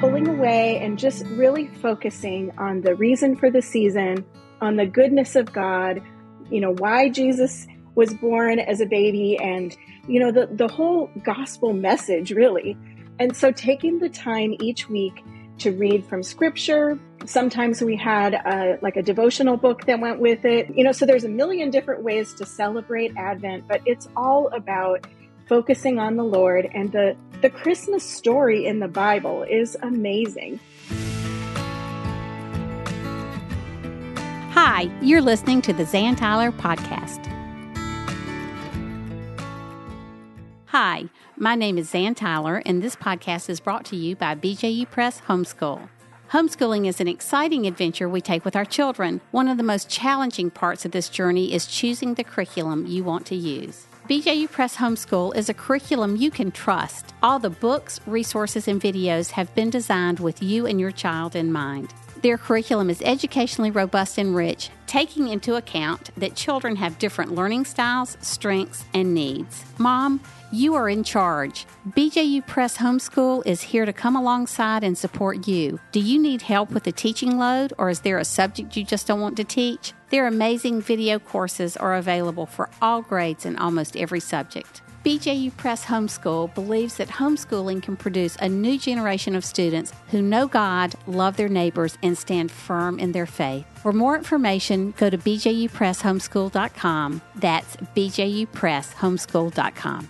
pulling away and just really focusing on the reason for the season, on the goodness of God, you know, why Jesus was born as a baby and, you know, the, the whole gospel message, really. And so taking the time each week to read from scripture. Sometimes we had a, like a devotional book that went with it. You know, so there's a million different ways to celebrate Advent, but it's all about focusing on the Lord and the the Christmas story in the Bible is amazing. Hi, you're listening to the Zan Tyler podcast. Hi, my name is Zan Tyler, and this podcast is brought to you by BJU Press Homeschool. Homeschooling is an exciting adventure we take with our children. One of the most challenging parts of this journey is choosing the curriculum you want to use. BJU Press Homeschool is a curriculum you can trust. All the books, resources, and videos have been designed with you and your child in mind. Their curriculum is educationally robust and rich, taking into account that children have different learning styles, strengths, and needs. Mom, you are in charge. BJU Press Homeschool is here to come alongside and support you. Do you need help with the teaching load, or is there a subject you just don't want to teach? Their amazing video courses are available for all grades and almost every subject. BJU Press Homeschool believes that homeschooling can produce a new generation of students who know God, love their neighbors, and stand firm in their faith. For more information, go to bjupresshomeschool.com. That's bjupresshomeschool.com.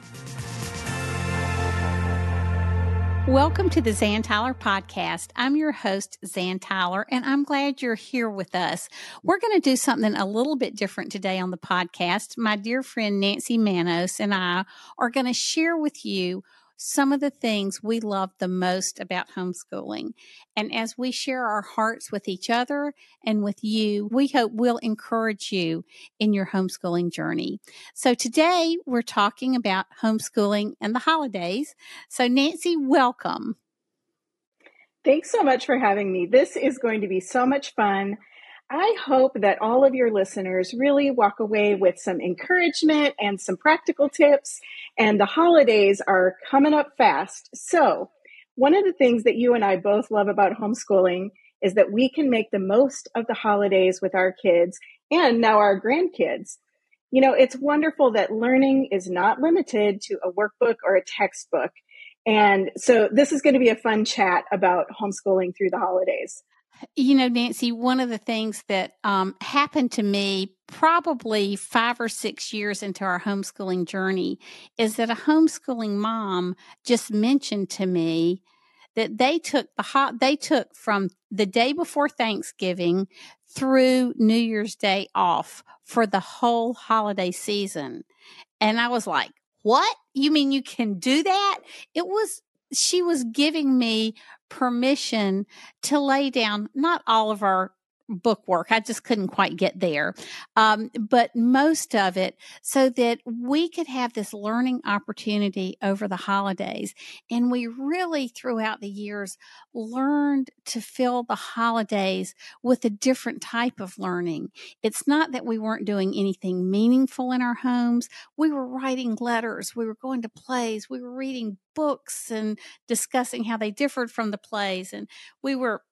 Welcome to the Zan Tyler podcast. I'm your host, Zan Tyler, and I'm glad you're here with us. We're going to do something a little bit different today on the podcast. My dear friend Nancy Manos and I are going to share with you some of the things we love the most about homeschooling. And as we share our hearts with each other and with you, we hope we'll encourage you in your homeschooling journey. So today we're talking about homeschooling and the holidays. So, Nancy, welcome. Thanks so much for having me. This is going to be so much fun. I hope that all of your listeners really walk away with some encouragement and some practical tips. And the holidays are coming up fast. So, one of the things that you and I both love about homeschooling is that we can make the most of the holidays with our kids and now our grandkids. You know, it's wonderful that learning is not limited to a workbook or a textbook. And so this is going to be a fun chat about homeschooling through the holidays. You know, Nancy, one of the things that um, happened to me probably five or six years into our homeschooling journey is that a homeschooling mom just mentioned to me that they took the hot they took from the day before Thanksgiving through New Year's Day off for the whole holiday season. And I was like, "What? You mean you can do that?" It was she was giving me permission to lay down not all of our book work. I just couldn't quite get there. Um, but most of it so that we could have this learning opportunity over the holidays. And we really, throughout the years, learned to fill the holidays with a different type of learning. It's not that we weren't doing anything meaningful in our homes. We were writing letters. We were going to plays. We were reading books and discussing how they differed from the plays. And we were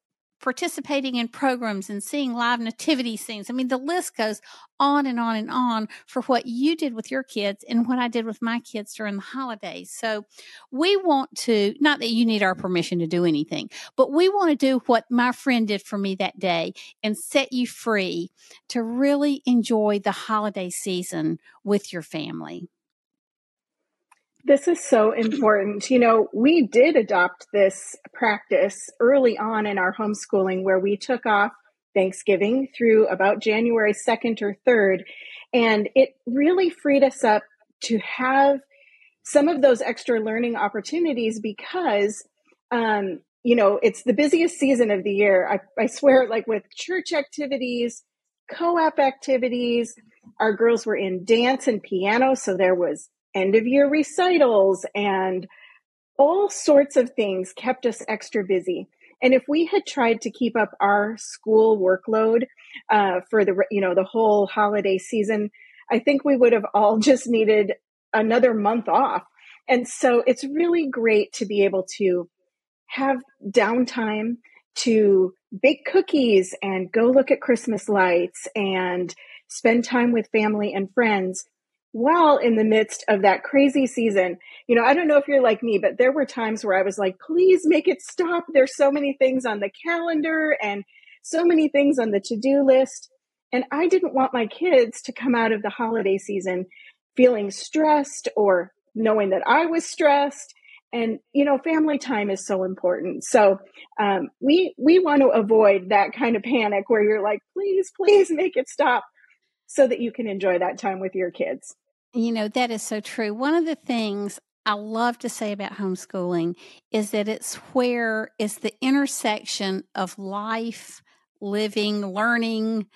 participating in programs and seeing live nativity scenes. I mean, the list goes on and on and on for what you did with your kids and what I did with my kids during the holidays. So we want to, not that you need our permission to do anything, but we want to do what my friend did for me that day and set you free to really enjoy the holiday season with your family. This is so important. You know, we did adopt this practice early on in our homeschooling where we took off Thanksgiving through about January 2nd or 3rd. And it really freed us up to have some of those extra learning opportunities because, um, you know, it's the busiest season of the year. I, I swear, like with church activities, co op activities, our girls were in dance and piano. So there was end of year recitals and all sorts of things kept us extra busy. And if we had tried to keep up our school workload uh, for the you know the whole holiday season, I think we would have all just needed another month off. And so it's really great to be able to have downtime to bake cookies and go look at Christmas lights and spend time with family and friends while in the midst of that crazy season. You know, I don't know if you're like me, but there were times where I was like, please make it stop. There's so many things on the calendar and so many things on the to do list. And I didn't want my kids to come out of the holiday season feeling stressed or knowing that I was stressed. And you know, family time is so important. So um, we we want to avoid that kind of panic where you're like, please, please make it stop, so that you can enjoy that time with your kids. You know, that is so true. One of the things I love to say about homeschooling is that it's where it's the intersection of life, living, learning,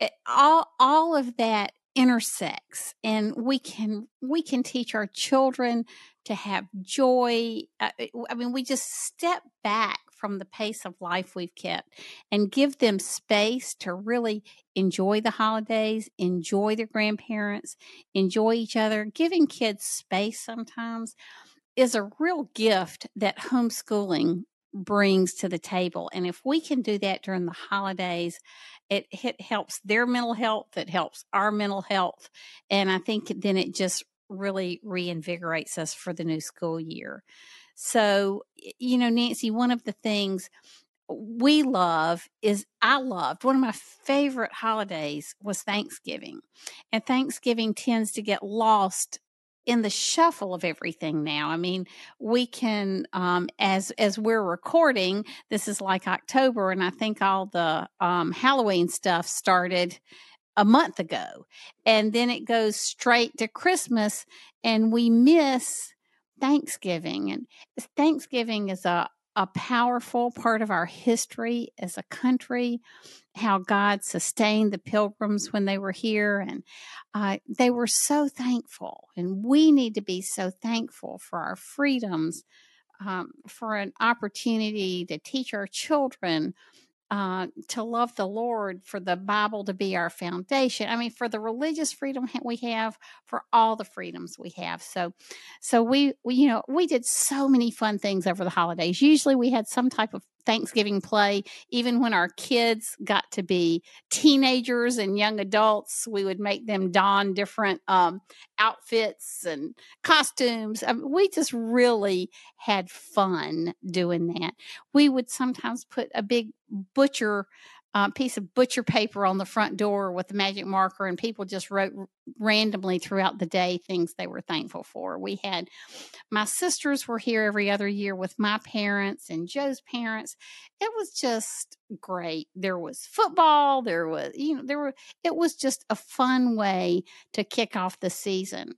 it, all all of that intersects and we can we can teach our children to have joy uh, i mean we just step back from the pace of life we've kept and give them space to really enjoy the holidays enjoy their grandparents enjoy each other giving kids space sometimes is a real gift that homeschooling brings to the table. And if we can do that during the holidays, it, it helps their mental health, it helps our mental health. And I think then it just really reinvigorates us for the new school year. So, you know, Nancy, one of the things we love is I loved one of my favorite holidays was Thanksgiving. And Thanksgiving tends to get lost in the shuffle of everything now. I mean, we can um, as as we're recording, this is like October, and I think all the um, Halloween stuff started a month ago, and then it goes straight to Christmas, and we miss Thanksgiving. And Thanksgiving is a a powerful part of our history as a country how God sustained the pilgrims when they were here. And uh, they were so thankful. And we need to be so thankful for our freedoms, um, for an opportunity to teach our children uh, to love the Lord, for the Bible to be our foundation. I mean, for the religious freedom we have, for all the freedoms we have. So, so we, we, you know, we did so many fun things over the holidays. Usually, we had some type of Thanksgiving play. Even when our kids got to be teenagers and young adults, we would make them don different um, outfits and costumes. I mean, we just really had fun doing that. We would sometimes put a big butcher uh, piece of butcher paper on the front door with a magic marker, and people just wrote randomly throughout the day things they were thankful for. We had my sisters were here every other year with my parents and Joe's parents. It was just great. There was football. There was, you know, there were, it was just a fun way to kick off the season.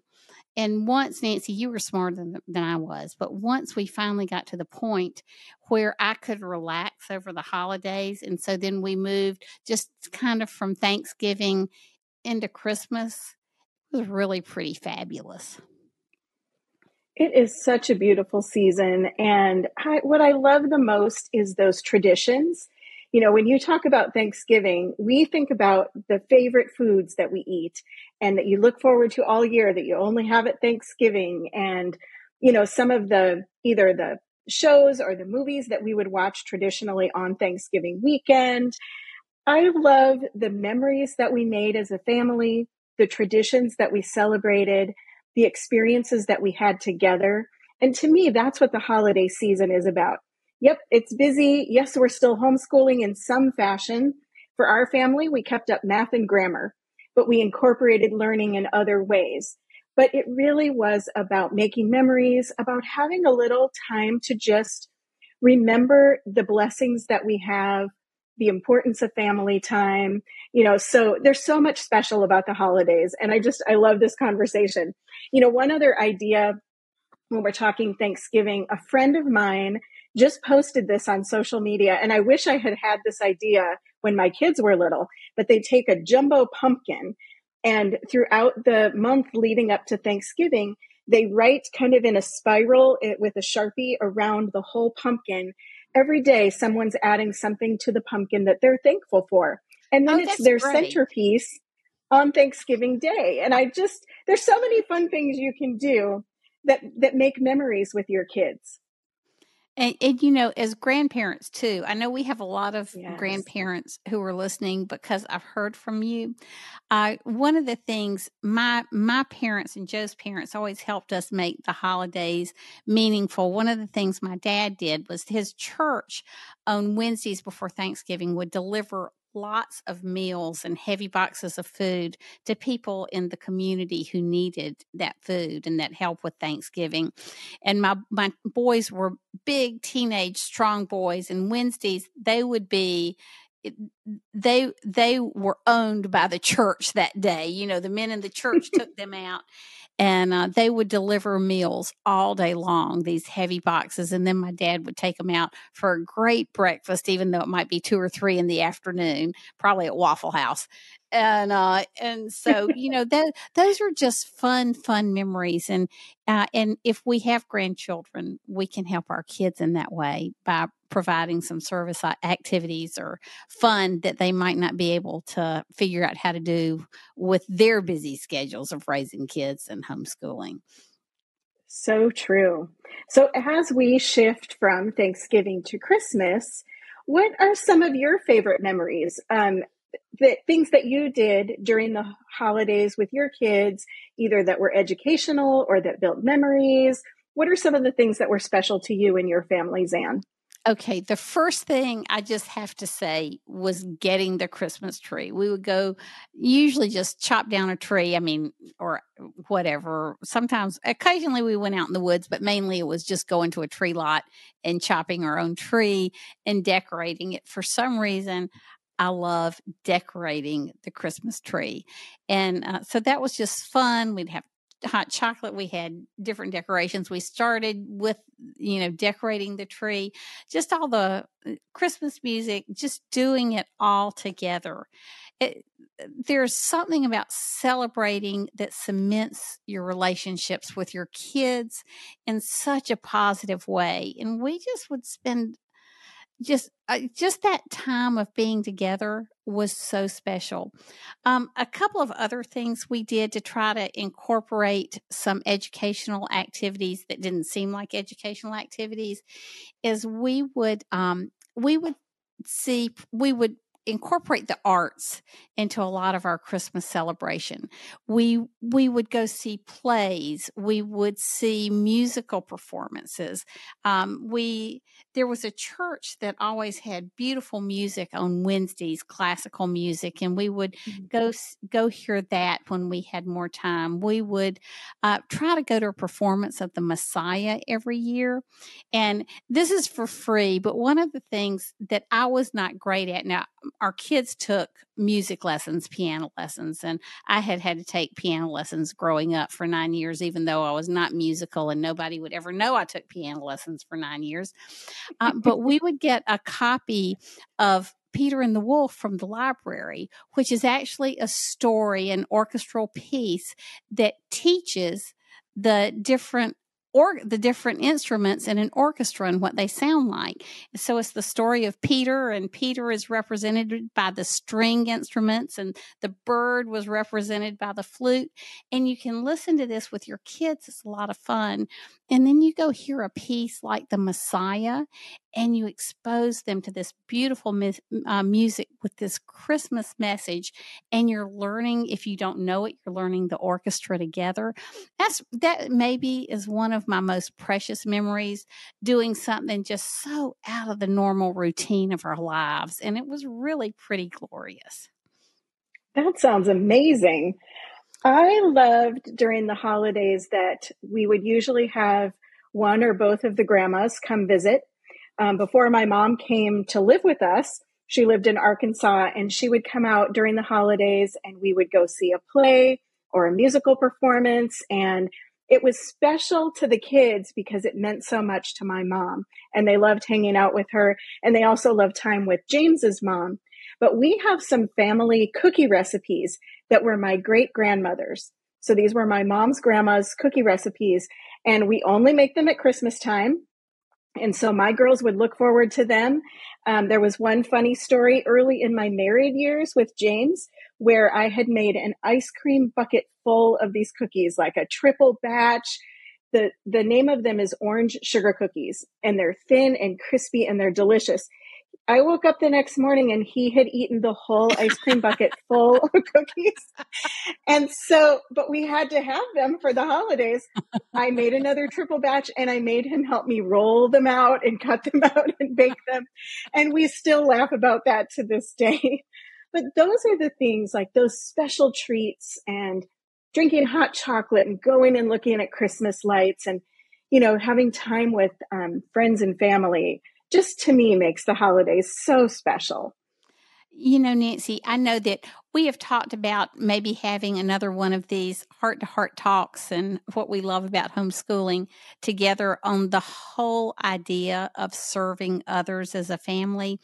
And once, Nancy, you were smarter than, than I was, but once we finally got to the point where I could relax over the holidays, and so then we moved just kind of from Thanksgiving into Christmas, it was really pretty fabulous. It is such a beautiful season. And I, what I love the most is those traditions you know, when you talk about Thanksgiving, we think about the favorite foods that we eat and that you look forward to all year that you only have at Thanksgiving. And, you know, some of the either the shows or the movies that we would watch traditionally on Thanksgiving weekend. I love the memories that we made as a family, the traditions that we celebrated, the experiences that we had together. And to me, that's what the holiday season is about yep, it's busy. Yes, we're still homeschooling in some fashion. For our family, we kept up math and grammar, but we incorporated learning in other ways. But it really was about making memories, about having a little time to just remember the blessings that we have, the importance of family time. You know, so there's so much special about the holidays. And I just, I love this conversation. You know, one other idea when we're talking Thanksgiving, a friend of mine just posted this on social media. And I wish I had had this idea when my kids were little, but they take a jumbo pumpkin and throughout the month leading up to Thanksgiving, they write kind of in a spiral eh, with a sharpie around the whole pumpkin. Every day, someone's adding something to the pumpkin that they're thankful for. And then oh, it's their great. centerpiece on Thanksgiving Day. And I just, there's so many fun things you can do that, that make memories with your kids. And, and, you know, as grandparents too, I know we have a lot of yes. grandparents who are listening because I've heard from you. Uh, one of the things my my parents and Joe's parents always helped us make the holidays meaningful. One of the things my dad did was his church on Wednesdays before Thanksgiving would deliver lots of meals and heavy boxes of food to people in the community who needed that food and that help with Thanksgiving. And my my boys were big teenage strong boys and Wednesdays they would be they they were owned by the church that day. You know, the men in the church took them out and uh, they would deliver meals all day long these heavy boxes and then my dad would take them out for a great breakfast even though it might be two or three in the afternoon probably at waffle house and uh, and so you know that those are just fun fun memories and uh, and if we have grandchildren we can help our kids in that way by providing some service activities or fun that they might not be able to figure out how to do with their busy schedules of raising kids and homeschooling so true so as we shift from thanksgiving to christmas what are some of your favorite memories um, the things that you did during the holidays with your kids, either that were educational or that built memories. What are some of the things that were special to you and your family, Zan? Okay, the first thing I just have to say was getting the Christmas tree. We would go, usually just chop down a tree, I mean, or whatever. Sometimes, occasionally we went out in the woods, but mainly it was just going to a tree lot and chopping our own tree and decorating it. For some reason, I love decorating the Christmas tree. And uh, so that was just fun. We'd have hot chocolate. We had different decorations. We started with, you know, decorating the tree, just all the uh, Christmas music, just doing it all together. It, there's something about celebrating that cements your relationships with your kids in such a positive way. And we just would spend just uh, just that time of being together was so special. Um, a couple of other things we did to try to incorporate some educational activities that didn't seem like educational activities is we would um, we would see we would incorporate the arts into a lot of our Christmas celebration. We we would go see plays. We would see musical performances. Um, we there was a church that always had beautiful music on Wednesdays, classical music, and we would mm-hmm. go go hear that when we had more time. We would uh, try to go to a performance of the Messiah every year, and this is for free. But one of the things that I was not great at now our kids took music lessons, piano lessons, and I had had to take piano lessons growing up for nine years, even though I was not musical and nobody would ever know I took piano lessons for nine years. Uh, but we would get a copy of Peter and the Wolf from the library, which is actually a story, an orchestral piece that teaches the different or the different instruments in an orchestra and what they sound like. So it's the story of Peter, and Peter is represented by the string instruments, and the bird was represented by the flute. And you can listen to this with your kids. It's a lot of fun. And then you go hear a piece like the Messiah, and you expose them to this beautiful uh, music with this Christmas message. And you're learning, if you don't know it, you're learning the orchestra together. That's that maybe is one of my most precious memories. Doing something just so out of the normal routine of our lives, and it was really pretty glorious. That sounds amazing. I loved during the holidays that we would usually have one or both of the grandmas come visit. Um, before my mom came to live with us, she lived in Arkansas and she would come out during the holidays and we would go see a play or a musical performance. And it was special to the kids because it meant so much to my mom and they loved hanging out with her. And they also loved time with James's mom. But we have some family cookie recipes that were my great grandmother's. So these were my mom's grandma's cookie recipes, and we only make them at Christmas time. And so my girls would look forward to them. Um, there was one funny story early in my married years with James where I had made an ice cream bucket full of these cookies, like a triple batch. the the name of them is orange sugar cookies and they're thin and crispy and they're delicious I woke up the next morning and he had eaten the whole ice cream bucket full of cookies. And so, but we had to have them for the holidays. I made another triple batch and I made him help me roll them out and cut them out and bake them. And we still laugh about that to this day. But those are the things like those special treats and drinking hot chocolate and going and looking at Christmas lights and, you know, having time with um, friends and family just to me makes the holidays so special. You know, Nancy, I know that we have talked about maybe having another one of these heart to heart talks and what we love about homeschooling together on the whole idea of serving others as a family.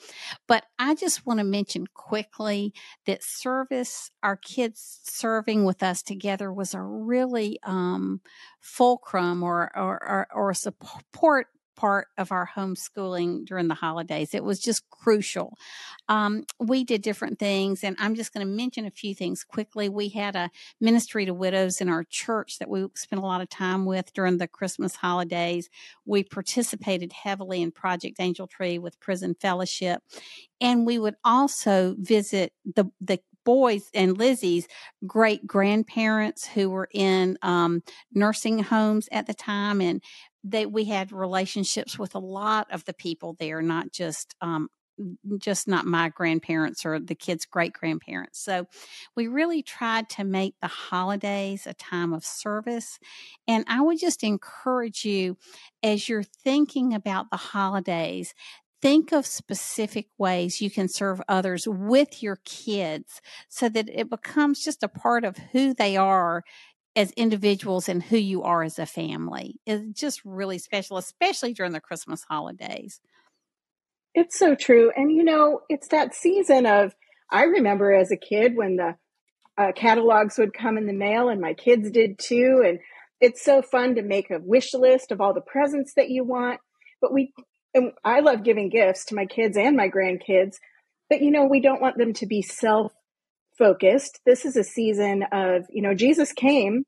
But I just want to mention quickly that service, our kids serving with us together was a really um, fulcrum or, or, or, or support part of our homeschooling during the holidays. It was just crucial. Um, we did different things, and I'm just going to mention a few things quickly. We had a ministry to widows in our church that we spent a lot of time with during the Christmas holidays. We participated heavily in Project Angel Tree with Prison Fellowship, and we would also visit the the boys and Lizzie's great grandparents who were in um, nursing homes at the time, and that we had relationships with a lot of the people there, not just um, just not my grandparents or the kids' great grandparents. So we really tried to make the holidays a time of service. And I would just encourage you as you're thinking about the holidays, think of specific ways you can serve others with your kids so that it becomes just a part of who they are as individuals and who you are as a family is just really special, especially during the Christmas holidays. It's so true. And you know, it's that season of, I remember as a kid when the uh, catalogs would come in the mail and my kids did too. And it's so fun to make a wish list of all the presents that you want. But we, and I love giving gifts to my kids and my grandkids, but you know, we don't want them to be self focused. This is a season of, you know, Jesus came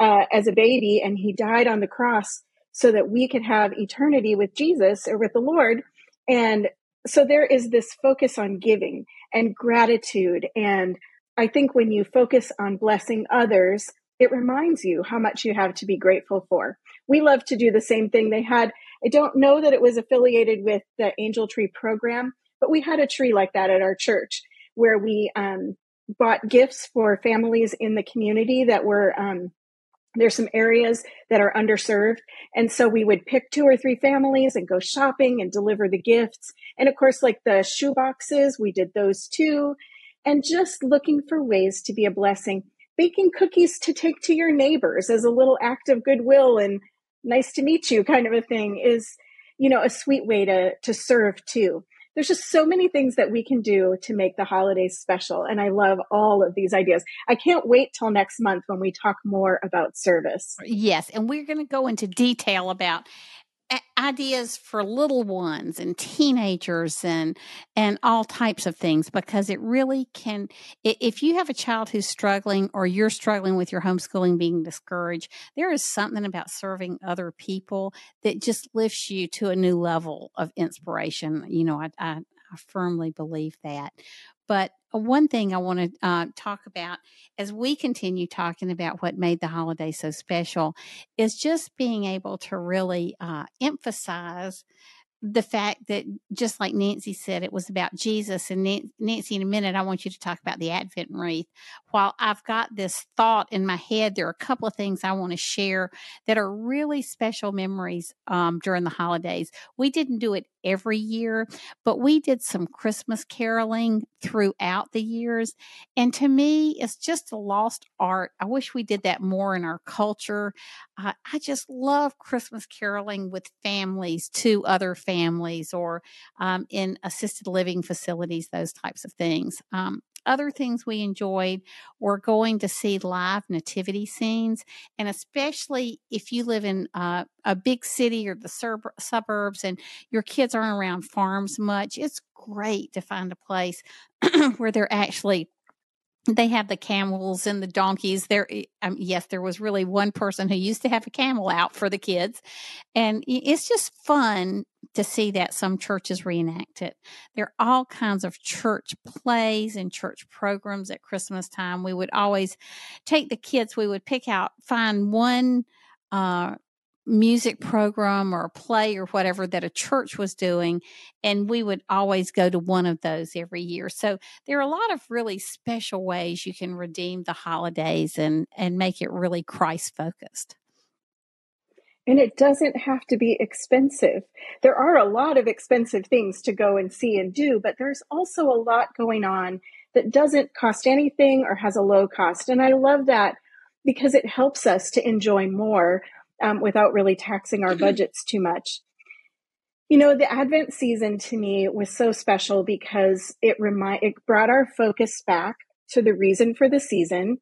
uh, as a baby and he died on the cross so that we could have eternity with Jesus or with the Lord. And so there is this focus on giving and gratitude. And I think when you focus on blessing others, it reminds you how much you have to be grateful for. We love to do the same thing. They had, I don't know that it was affiliated with the Angel Tree program, but we had a tree like that at our church where we um, bought gifts for families in the community that were um, there's some areas that are underserved. And so we would pick two or three families and go shopping and deliver the gifts. And of course like the shoe boxes we did those too. And just looking for ways to be a blessing. Baking cookies to take to your neighbors as a little act of goodwill and nice to meet you kind of a thing is you know a sweet way to to serve too there's just so many things that we can do to make the holidays special. And I love all of these ideas. I can't wait till next month when we talk more about service. Yes. And we're going to go into detail about ideas for little ones and teenagers and and all types of things because it really can if you have a child who's struggling or you're struggling with your homeschooling being discouraged there is something about serving other people that just lifts you to a new level of inspiration. You know i, I, I firmly believe that but uh, one thing I want to uh, talk about as we continue talking about what made the holiday so special is just being able to really uh, emphasize the fact that just like Nancy said, it was about Jesus. And Nancy, in a minute, I want you to talk about the Advent wreath. While I've got this thought in my head, there are a couple of things I want to share that are really special memories um, during the holidays. We didn't do it every year, but we did some Christmas caroling throughout the years. And to me, it's just a lost art. I wish we did that more in our culture. Uh, I just love Christmas caroling with families to other families or um, in assisted living facilities, those types of things. Um, other things we enjoyed were going to see live nativity scenes. And especially if you live in uh, a big city or the sur- suburbs and your kids aren't around farms much, it's great to find a place where they're actually they have the camels and the donkeys. There um, yes there was really one person who used to have a camel out for the kids. And it's just fun to see that some churches reenact it. There are all kinds of church plays and church programs at christmas time. We would always take the kids we would pick out find one uh, music program or a play or whatever that a church was doing. And we would always go to one of those every year. So there are a lot of really special ways you can redeem the holidays and, and make it really Christ focused. And it doesn't have to be expensive. There are a lot of expensive things to go and see and do, but there's also a lot going on that doesn't cost anything or has a low cost. And I love that because it helps us to enjoy more um, without really taxing our mm-hmm. budgets too much. You know, the Advent season to me was so special because it remind it brought our focus back to the reason for the season.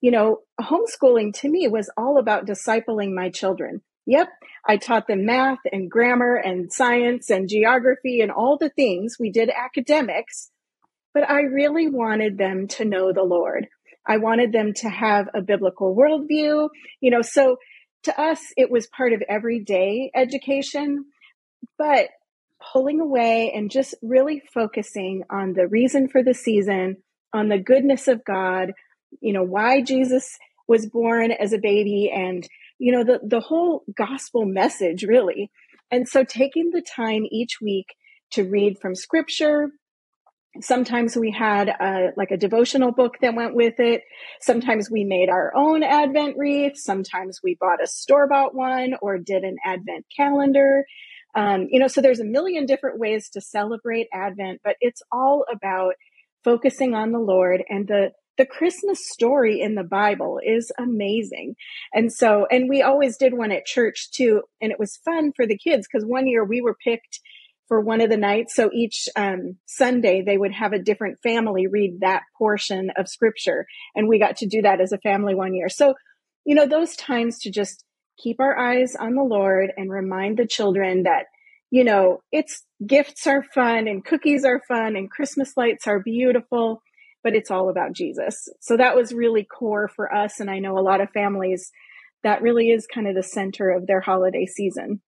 You know, homeschooling to me was all about discipling my children. Yep, I taught them math and grammar and science and geography and all the things. We did academics, but I really wanted them to know the Lord. I wanted them to have a biblical worldview, you know, so to us, it was part of everyday education, but pulling away and just really focusing on the reason for the season, on the goodness of God, you know, why Jesus was born as a baby and, you know, the, the whole gospel message really. And so taking the time each week to read from scripture, Sometimes we had a, like a devotional book that went with it. Sometimes we made our own Advent wreath. Sometimes we bought a store bought one or did an Advent calendar. Um, you know, so there's a million different ways to celebrate Advent, but it's all about focusing on the Lord and the the Christmas story in the Bible is amazing. And so, and we always did one at church too. And it was fun for the kids because one year we were picked for one of the nights. So each um, Sunday, they would have a different family read that portion of scripture. And we got to do that as a family one year. So, you know, those times to just keep our eyes on the Lord and remind the children that, you know, it's gifts are fun and cookies are fun and Christmas lights are beautiful, but it's all about Jesus. So that was really core for us. And I know a lot of families that really is kind of the center of their holiday season.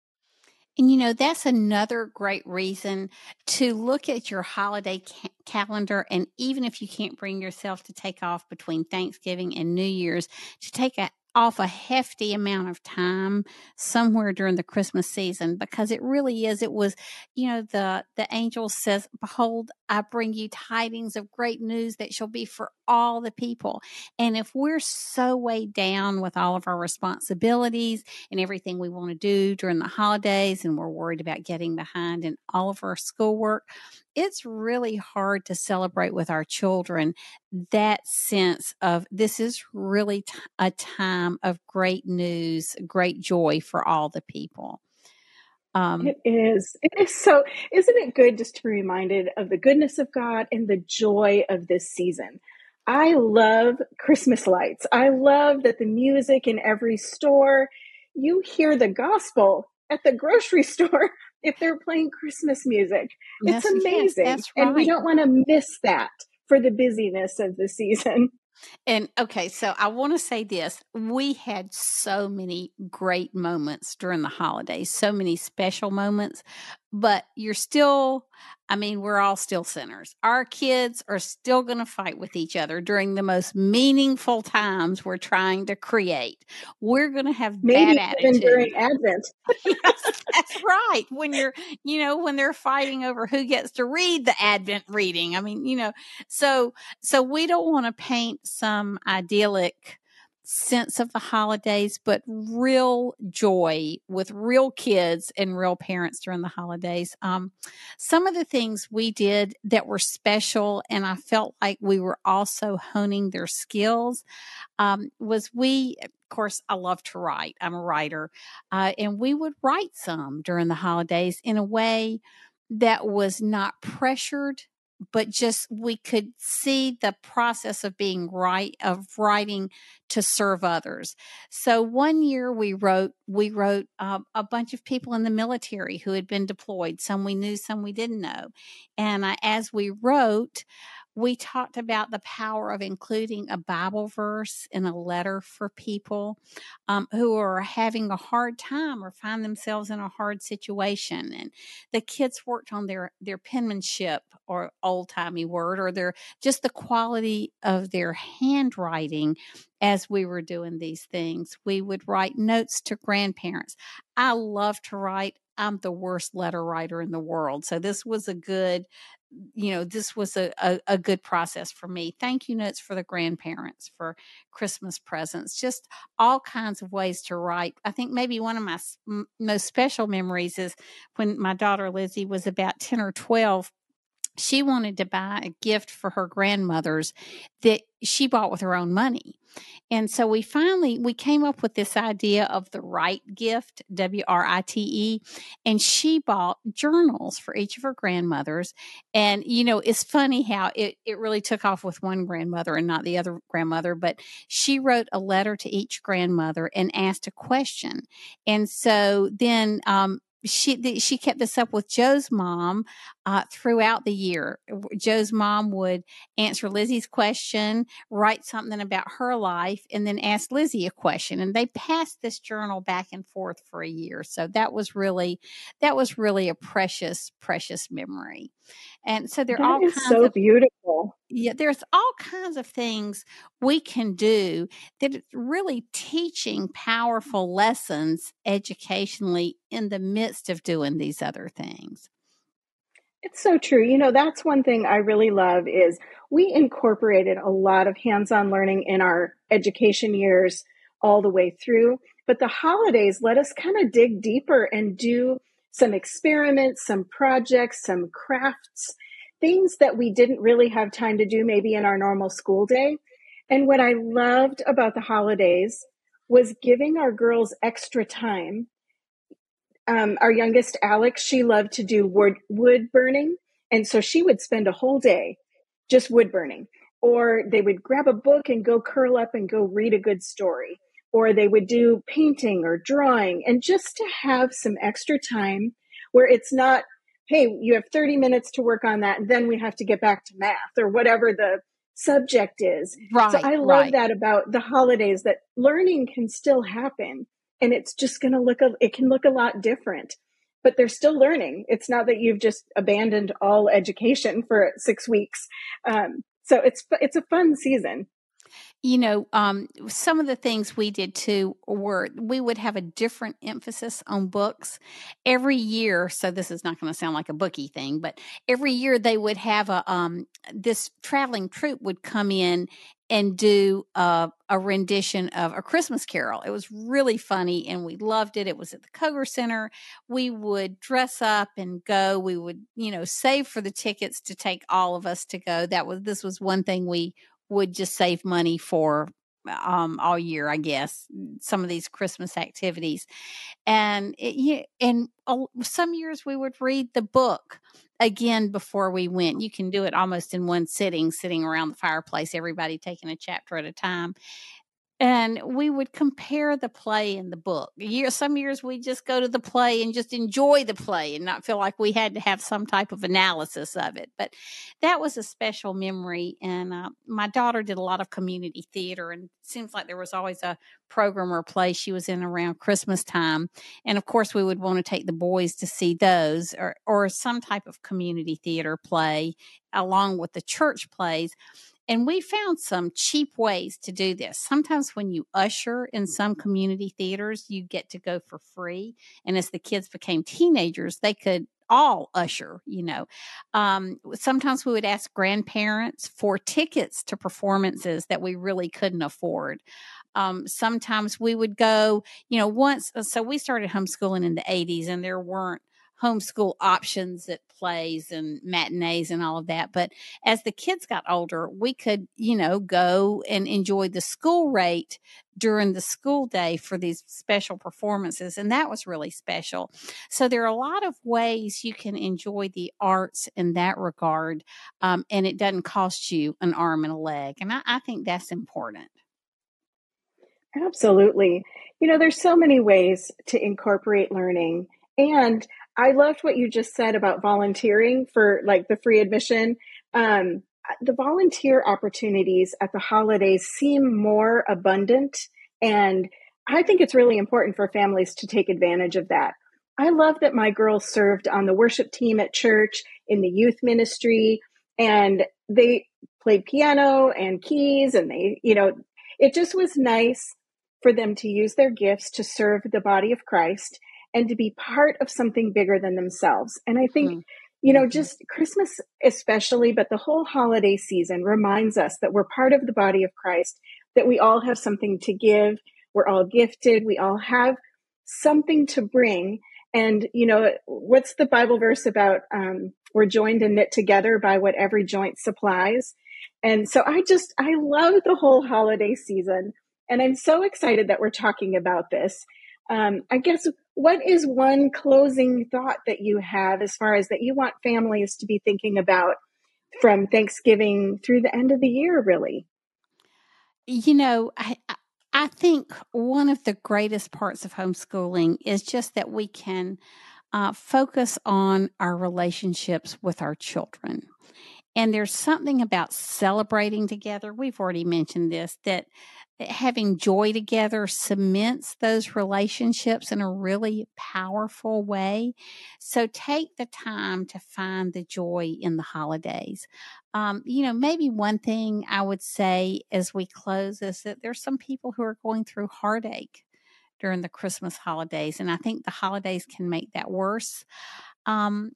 And you know, that's another great reason to look at your holiday ca- calendar. And even if you can't bring yourself to take off between Thanksgiving and New Year's, to take a, off a hefty amount of time somewhere during the Christmas season because it really is. It was, you know, the the angel says, "Behold, I bring you tidings of great news that shall be for all the people." And if we're so weighed down with all of our responsibilities and everything we want to do during the holidays, and we're worried about getting behind in all of our schoolwork, it's really hard to celebrate with our children that sense of this is really t- a time of great news, great joy for all the people. Um, it is. It is so. Isn't it good just to be reminded of the goodness of God and the joy of this season? I love Christmas lights. I love that the music in every store, you hear the gospel at the grocery store if they're playing Christmas music. Yes, it's amazing. Yes, right. And we don't want to miss that for the busyness of the season. And okay, so I want to say this. We had so many great moments during the holidays, so many special moments, but you're still, I mean, we're all still sinners. Our kids are still going to fight with each other during the most meaningful times we're trying to create. We're going to have Maybe bad attitude during Advent. yes, that's right. When you're, you know, when they're fighting over who gets to read the Advent reading. I mean, you know, so so we don't want to paint some idyllic sense of the holidays, but real joy with real kids and real parents during the holidays. Um, some of the things we did that were special, and I felt like we were also honing their skills, um, was we, of course, I love to write. I'm a writer, uh, and we would write some during the holidays in a way that was not pressured but just we could see the process of being right of writing to serve others. So one year we wrote we wrote uh, a bunch of people in the military who had been deployed some we knew some we didn't know. And uh, as we wrote we talked about the power of including a Bible verse in a letter for people um, who are having a hard time or find themselves in a hard situation. And the kids worked on their, their penmanship or old timey word or their just the quality of their handwriting as we were doing these things. We would write notes to grandparents. I love to write. I'm the worst letter writer in the world. So this was a good you know this was a, a, a, good process for me. Thank you notes for the grandparents for christmas presents just all kinds of ways to write. I think maybe one of my most special memories is when my daughter lizzie was about 10 or 12 she wanted to buy a gift for her grandmothers that she bought with her own money. And so we finally we came up with this idea of the right gift, W R I T E, and she bought journals for each of her grandmothers. And you know, it's funny how it it really took off with one grandmother and not the other grandmother, but she wrote a letter to each grandmother and asked a question. And so then um she she kept this up with Joe's mom uh, throughout the year. Joe's mom would answer Lizzie's question, write something about her life, and then ask Lizzie a question. And they passed this journal back and forth for a year. So that was really that was really a precious precious memory. And so there that are all is kinds so of beautiful. Yeah, there's all kinds of things we can do that is really teaching powerful lessons educationally in the midst of doing these other things. It's so true. You know, that's one thing I really love is we incorporated a lot of hands-on learning in our education years all the way through, but the holidays let us kind of dig deeper and do some experiments, some projects, some crafts, things that we didn't really have time to do maybe in our normal school day. And what I loved about the holidays was giving our girls extra time. Um, our youngest, Alex, she loved to do wood, wood burning. And so she would spend a whole day just wood burning. Or they would grab a book and go curl up and go read a good story. Or they would do painting or drawing. And just to have some extra time where it's not, hey, you have 30 minutes to work on that. And then we have to get back to math or whatever the subject is. Right. So I love right. that about the holidays that learning can still happen and it's just going to look a, it can look a lot different. But they're still learning. It's not that you've just abandoned all education for 6 weeks. Um, so it's it's a fun season you know, um, some of the things we did too were we would have a different emphasis on books every year. So this is not going to sound like a bookie thing, but every year they would have a um, this traveling troupe would come in and do a, a, rendition of a Christmas Carol. It was really funny and we loved it. It was at the Koger Center. We would dress up and go. We would, you know, save for the tickets to take all of us to go. That was this was one thing we would just save money for um, all year, I guess, some of these Christmas activities. And it, and some years we would read the book again before we went. You can do it almost in one sitting, sitting around the fireplace, everybody taking a chapter at a time and we would compare the play and the book. Year, some years we just go to the play and just enjoy the play and not feel like we had to have some type of analysis of it. But that was a special memory. And uh, my daughter did a lot of community theater, and seems like there was always a program or play she was in around Christmas time. And of course, we would want to take the boys to see those or or some type of community theater play along with the church plays. And we found some cheap ways to do this. Sometimes when you usher in some community theaters, you get to go for free. And as the kids became teenagers, they could all usher, you know. Um, sometimes we would ask grandparents for tickets to performances that we really couldn't afford. Um, sometimes we would go, you know, once, so we started homeschooling in the 80s and there weren't homeschool options at plays and matinees and all of that. But as the kids got older, we could, you know, go and enjoy the school rate during the school day for these special performances. And that was really special. So there are a lot of ways you can enjoy the arts in that regard. Um, and it doesn't cost you an arm and a leg. And I, I think that's important. Absolutely. You know, there's so many ways to incorporate learning. And I loved what you just said about volunteering for like the free admission. Um, the volunteer opportunities at the holidays seem more abundant. And I think it's really important for families to take advantage of that. I love that my girls served on the worship team at church, in the youth ministry, and they played piano and keys. And they, you know, it just was nice for them to use their gifts to serve the body of Christ and to be part of something bigger than themselves. And I think, mm-hmm. you know, mm-hmm. just Christmas especially, but the whole holiday season reminds us that we're part of the body of Christ, that we all have something to give. We're all gifted. We all have something to bring. And, you know, what's the Bible verse about? Um, we're joined and knit together by what every joint supplies. And so I just, I love the whole holiday season. And I'm so excited that we're talking about this. Um, I guess what is one closing thought that you have as far as that you want families to be thinking about from Thanksgiving through the end of the year, really? You know, I, I think one of the greatest parts of homeschooling is just that we can uh, focus on our relationships with our children. And there's something about celebrating together. We've already mentioned this that having joy together cements those relationships in a really powerful way. So take the time to find the joy in the holidays. Um, you know, maybe one thing I would say as we close is that there's some people who are going through heartache during the Christmas holidays, and I think the holidays can make that worse. Um,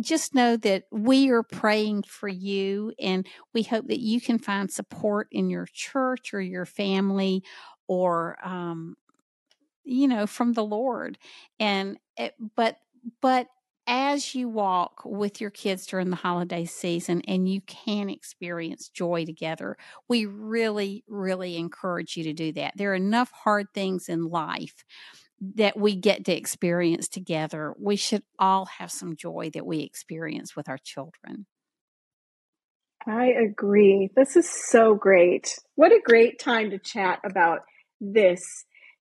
just know that we are praying for you and we hope that you can find support in your church or your family or um, you know from the lord and it, but but as you walk with your kids during the holiday season and you can experience joy together, we really, really encourage you to do that. There are enough hard things in life that we get to experience together. We should all have some joy that we experience with our children. I agree. This is so great. What a great time to chat about this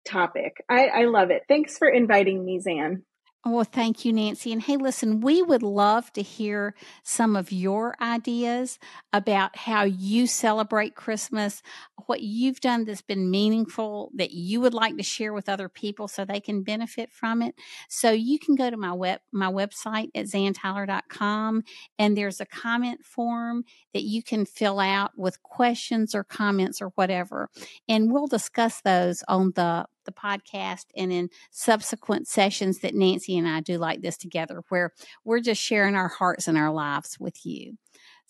topic. I, I love it. Thanks for inviting me, Zan. Well, thank you, Nancy. And hey, listen, we would love to hear some of your ideas about how you celebrate Christmas, what you've done that's been meaningful that you would like to share with other people so they can benefit from it. So you can go to my web my website at zantyler.com and there's a comment form that you can fill out with questions or comments or whatever. And we'll discuss those on the the podcast and in subsequent sessions that Nancy and I do like this together, where we're just sharing our hearts and our lives with you.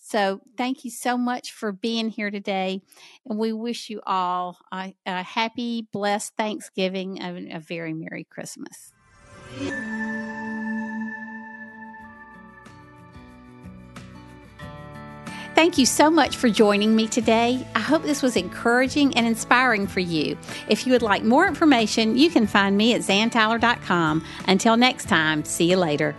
So, thank you so much for being here today. And we wish you all a, a happy, blessed Thanksgiving and a very Merry Christmas. Thank you so much for joining me today. I hope this was encouraging and inspiring for you. If you would like more information, you can find me at zantyler.com. Until next time, see you later.